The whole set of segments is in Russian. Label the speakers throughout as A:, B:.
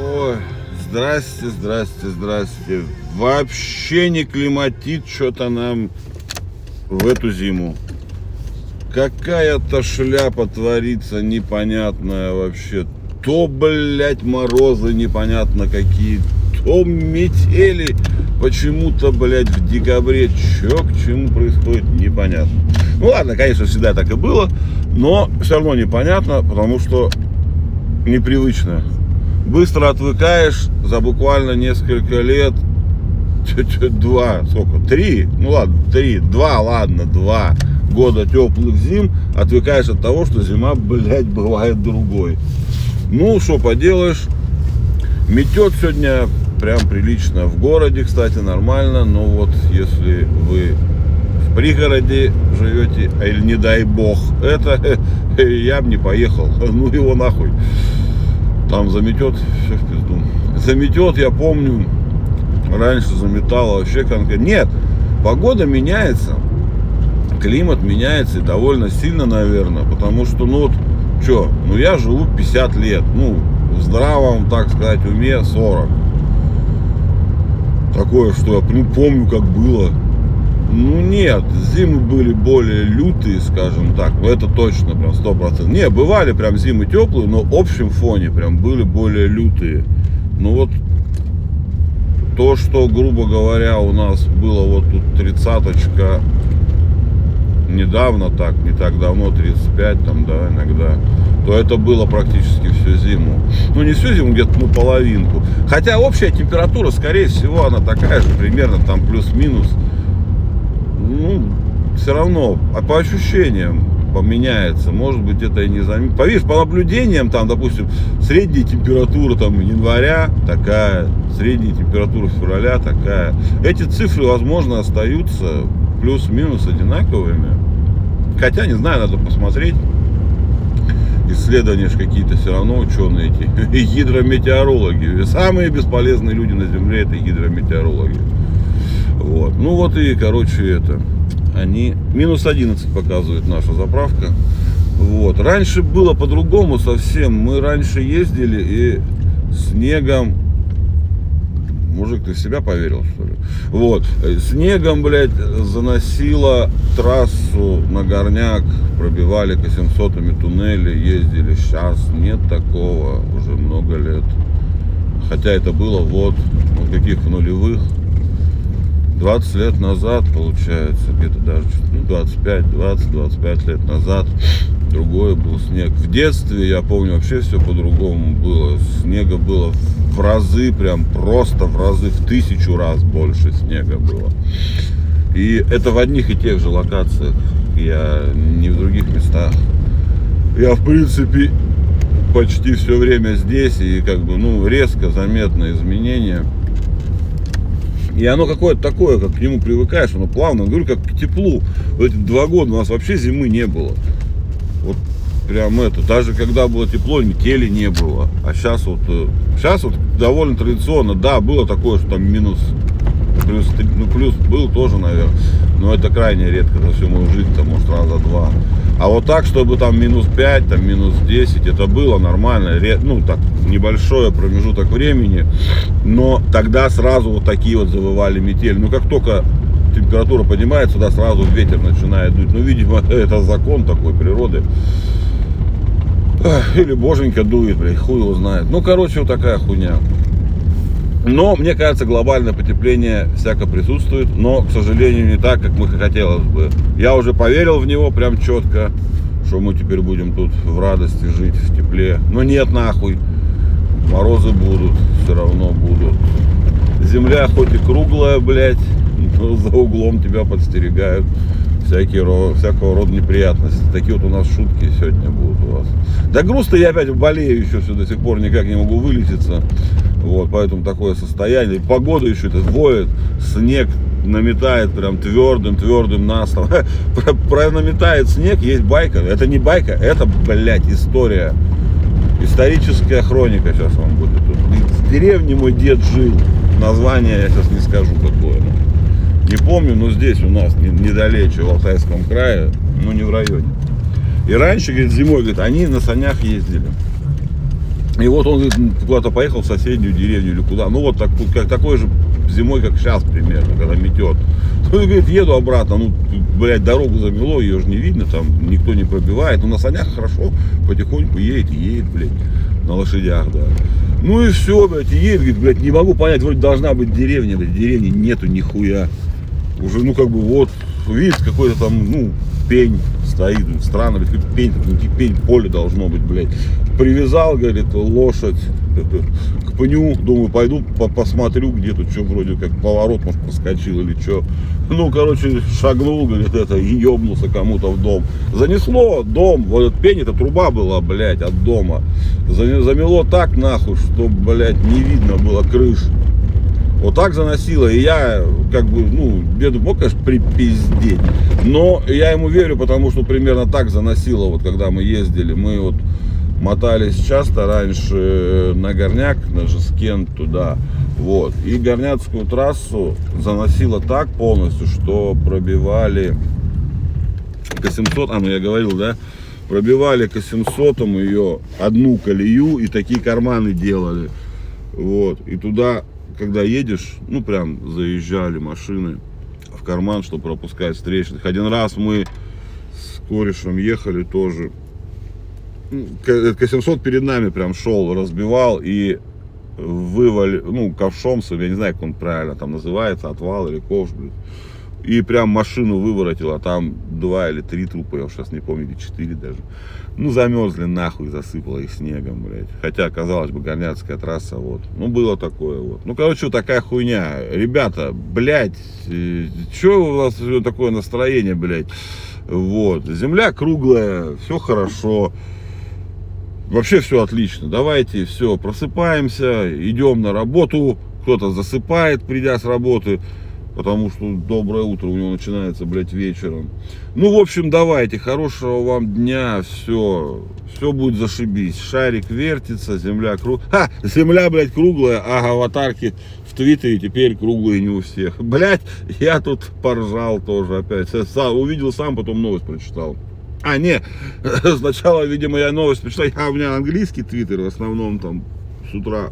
A: Ой, здрасте, здрасте, здрасте. Вообще не климатит что-то нам в эту зиму. Какая-то шляпа творится непонятная вообще. То, блядь, морозы непонятно какие, то метели почему-то, блядь, в декабре. Чё к чему происходит, непонятно. Ну ладно, конечно, всегда так и было, но все равно непонятно, потому что непривычно. Быстро отвыкаешь за буквально несколько лет, два, сколько, три, ну ладно, три, два, ладно, два года теплых зим, отвыкаешь от того, что зима, блядь, бывает другой. Ну, что поделаешь, метет сегодня прям прилично. В городе, кстати, нормально, но вот если вы в пригороде живете, а или не дай бог, это я бы не поехал, ну его нахуй. Там заметет, все в пизду. Заметет, я помню, раньше заметало вообще конкретно. Нет, погода меняется, климат меняется и довольно сильно, наверное, потому что, ну вот, что, ну я живу 50 лет, ну, в здравом, так сказать, уме 40. Такое, что я ну, помню, как было. Ну нет, зимы были более лютые, скажем так, но это точно прям сто процентов. Не, бывали прям зимы теплые, но в общем фоне прям были более лютые. Ну вот то, что, грубо говоря, у нас было вот тут тридцаточка недавно так, не так давно, 35 там, да, иногда, то это было практически всю зиму. Ну, не всю зиму, где-то, ну, половинку. Хотя общая температура, скорее всего, она такая же, примерно там плюс-минус. Все равно, а по ощущениям поменяется. Может быть, это и не заметно. Повис, по наблюдениям, там, допустим, средняя температура там января такая, средняя температура февраля такая. Эти цифры, возможно, остаются плюс-минус одинаковыми. Хотя, не знаю, надо посмотреть. Исследования какие-то все равно ученые эти. И гидрометеорологи. Самые бесполезные люди на Земле это гидрометеорологи. Вот. Ну вот и, короче, это. Они минус 11 показывает наша заправка. Вот. Раньше было по-другому совсем. Мы раньше ездили и снегом Мужик, ты в себя поверил, что ли? Вот. Снегом, блядь, заносило трассу на горняк, пробивали к 700 туннели, ездили. Сейчас нет такого, уже много лет. Хотя это было вот, вот каких нулевых. 20 лет назад, получается, где-то даже ну, 25, 20, 25 лет назад другой был снег. В детстве, я помню, вообще все по-другому было. Снега было в разы, прям просто в разы, в тысячу раз больше снега было. И это в одних и тех же локациях. Я не в других местах. Я, в принципе, почти все время здесь, и как бы, ну, резко заметно изменения. И оно какое-то такое, как к нему привыкаешь, оно плавно, говорю, как к теплу. Вот эти два года у нас вообще зимы не было. Вот прям это, даже когда было тепло, метели не было. А сейчас вот, сейчас э, вот довольно традиционно, да, было такое, что там минус, плюс, ну плюс был тоже, наверное. Но это крайне редко за всю мою жизнь, там, может, раза два. А вот так, чтобы там минус 5, там минус 10, это было нормально, ну так, небольшой промежуток времени, но тогда сразу вот такие вот завывали метели. Ну как только температура поднимается, да, сразу ветер начинает дуть. Ну, видимо, это закон такой природы. Или боженька дует, блядь, хуй его знает. Ну, короче, вот такая хуйня. Но, мне кажется, глобальное потепление всяко присутствует, но, к сожалению, не так, как мы хотелось бы. Я уже поверил в него прям четко, что мы теперь будем тут в радости жить, в тепле. Но нет, нахуй. Морозы будут, все равно будут. Земля хоть и круглая, блядь, но за углом тебя подстерегают всякие, всякого рода неприятности. Такие вот у нас шутки сегодня будут у вас. Да грустно я опять болею еще все до сих пор, никак не могу вылечиться. Вот, поэтому такое состояние. Погода еще это воет, снег наметает прям твердым, твердым настом. Про, про наметает снег есть байка. Это не байка, это, блядь, история. Историческая хроника сейчас вам будет. Тут в деревне мой дед жил. Название я сейчас не скажу какое. Не помню, но здесь у нас недалече, в Алтайском крае, ну не в районе. И раньше, говорит, зимой, говорит, они на санях ездили. И вот он куда-то поехал в соседнюю деревню или куда. Ну вот так, как, такой же зимой, как сейчас примерно, когда метет. Ну, говорит, еду обратно, ну, блядь, дорогу замело, ее же не видно, там никто не пробивает. Ну, на санях хорошо, потихоньку едет, едет, блядь, на лошадях, да. Ну и все, блядь, едет, говорит, блядь, не могу понять, вроде должна быть деревня, блядь, деревни нету нихуя. Уже, ну, как бы, вот, видит какой-то там, ну, пень стоит, странно, блядь, какой-то пень, ну, пень, поле должно быть, блядь. Привязал, говорит, лошадь к пню, думаю, пойду по посмотрю, где тут что, вроде как поворот, может, проскочил или что. Ну, короче, шагнул, говорит, это, и ебнулся кому-то в дом. Занесло дом, вот этот пень, это труба была, блядь, от дома. Замело так, нахуй, что, блядь, не видно было крыш. Вот так заносило. И я, как бы, ну, деду мог, конечно, припиздеть. Но я ему верю, потому что примерно так заносило, вот когда мы ездили. Мы вот мотались часто раньше на Горняк, на Жескен туда. Вот. И Горняцкую трассу заносило так полностью, что пробивали к 700, а ну я говорил, да, пробивали к 700 ее одну колею и такие карманы делали. Вот. И туда когда едешь, ну прям заезжали машины в карман, чтобы пропускать встречных. Один раз мы с корешем ехали тоже. К-700 перед нами прям шел, разбивал и вывали, ну, ковшом, я не знаю, как он правильно там называется, отвал или ковш, блядь. И прям машину выворотило, там два или три трупа, я сейчас не помню, или четыре даже. Ну, замерзли нахуй, засыпало их снегом, блядь. Хотя, казалось бы, горняцкая трасса, вот. Ну, было такое вот. Ну, короче, вот такая хуйня. Ребята, блядь, э, что у вас такое настроение, блядь? Вот. Земля круглая, все хорошо. Вообще все отлично. Давайте, все, просыпаемся, идем на работу. Кто-то засыпает, придя с работы потому что доброе утро у него начинается, блядь, вечером. Ну, в общем, давайте, хорошего вам дня, все, все будет зашибись. Шарик вертится, земля круг... Ха, земля, блядь, круглая, а аватарки в Твиттере теперь круглые не у всех. Блядь, я тут поржал тоже опять. Сам, увидел сам, потом новость прочитал. А, не, сначала, видимо, я новость прочитал, а у меня английский твиттер в основном там с утра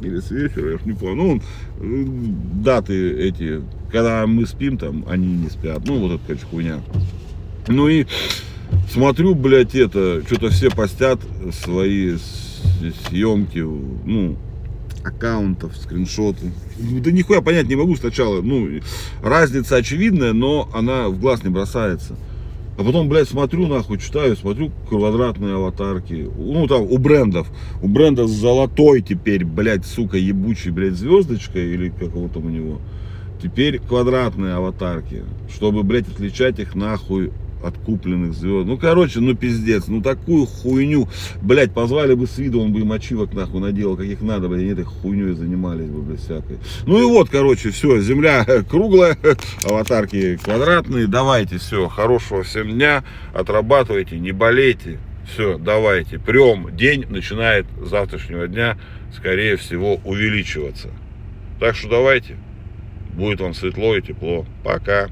A: или с вечера, я ж не помню. Ну, даты эти, когда мы спим, там, они не спят. Ну, вот это, короче, хуйня. Ну и смотрю, блядь, это, что-то все постят свои съемки, ну, аккаунтов, скриншоты. Да нихуя понять не могу сначала. Ну, разница очевидная, но она в глаз не бросается. А потом, блядь, смотрю, нахуй, читаю, смотрю квадратные аватарки. Ну, там, у брендов. У бренда золотой теперь, блядь, сука, ебучий, блядь, звездочка или как его там у него. Теперь квадратные аватарки. Чтобы, блядь, отличать их нахуй от купленных звезд. Ну, короче, ну пиздец, ну такую хуйню, блять, позвали бы с виду, он бы им ачивок нахуй наделал, каких надо, блядь, они этой хуйней занимались бы, блядь, всякой. Ну и вот, короче, все, земля круглая, аватарки квадратные, давайте, все, хорошего всем дня, отрабатывайте, не болейте, все, давайте, прям, день начинает с завтрашнего дня, скорее всего, увеличиваться. Так что давайте, будет вам светло и тепло. Пока.